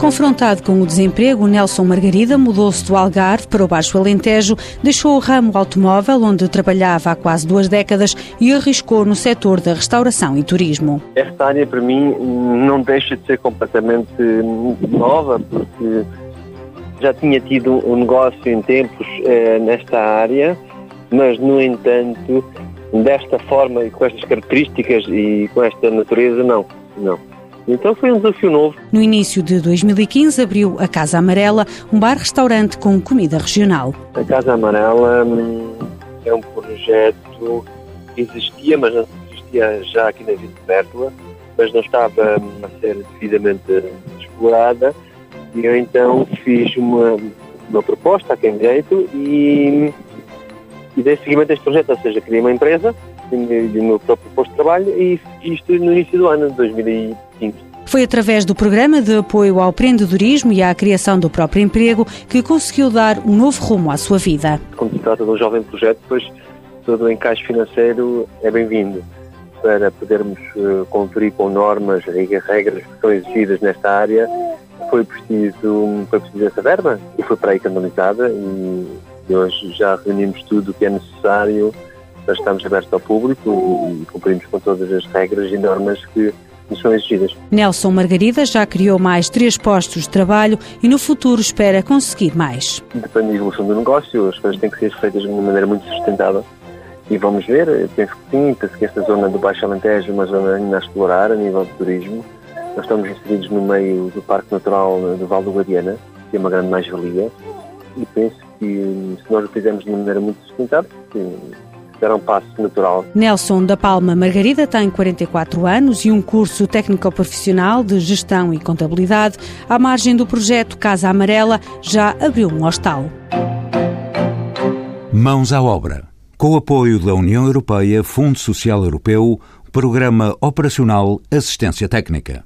Confrontado com o desemprego, Nelson Margarida mudou-se do Algarve para o Baixo Alentejo, deixou o ramo automóvel, onde trabalhava há quase duas décadas, e arriscou no setor da restauração e turismo. Esta área, para mim, não deixa de ser completamente nova, porque já tinha tido um negócio em tempos eh, nesta área, mas, no entanto, desta forma e com estas características e com esta natureza, não, não. Então foi um desafio novo. No início de 2015 abriu a Casa Amarela, um bar-restaurante com comida regional. A Casa Amarela hum, é um projeto que existia, mas não existia já aqui na Vila de Bértola, mas não estava hum, a ser devidamente explorada. E eu então fiz uma, uma proposta a quem direito e, e dei seguimento a este projeto, ou seja, criei uma empresa e o meu próprio posto de trabalho e isto no início do ano de 2015. Foi através do programa de apoio ao empreendedorismo e à criação do próprio emprego que conseguiu dar um novo rumo à sua vida. Quando se trata de um jovem projeto, pois todo o encaixe financeiro é bem-vindo para podermos uh, conferir com normas e regras que são exigidas nesta área. Foi preciso, foi preciso essa verba e foi para aí canalizada e hoje já reunimos tudo o que é necessário estamos abertos ao público e cumprimos com todas as regras e normas que nos são exigidas. Nelson Margarida já criou mais três postos de trabalho e no futuro espera conseguir mais. Depende da evolução do negócio, as coisas têm que ser feitas de uma maneira muito sustentável e vamos ver, eu penso que sim, penso que esta zona do Baixo Alentejo é uma zona ainda a explorar a nível de turismo. Nós estamos inseridos no meio do Parque Natural do Val do Guadiana, que é uma grande mais-valia, e penso que se nós o fizermos de uma maneira muito sustentável, era um passo natural. Nelson da Palma Margarida tem 44 anos e um curso técnico-profissional de gestão e contabilidade. À margem do projeto Casa Amarela, já abriu um hostal. Mãos à obra. Com o apoio da União Europeia, Fundo Social Europeu, Programa Operacional Assistência Técnica.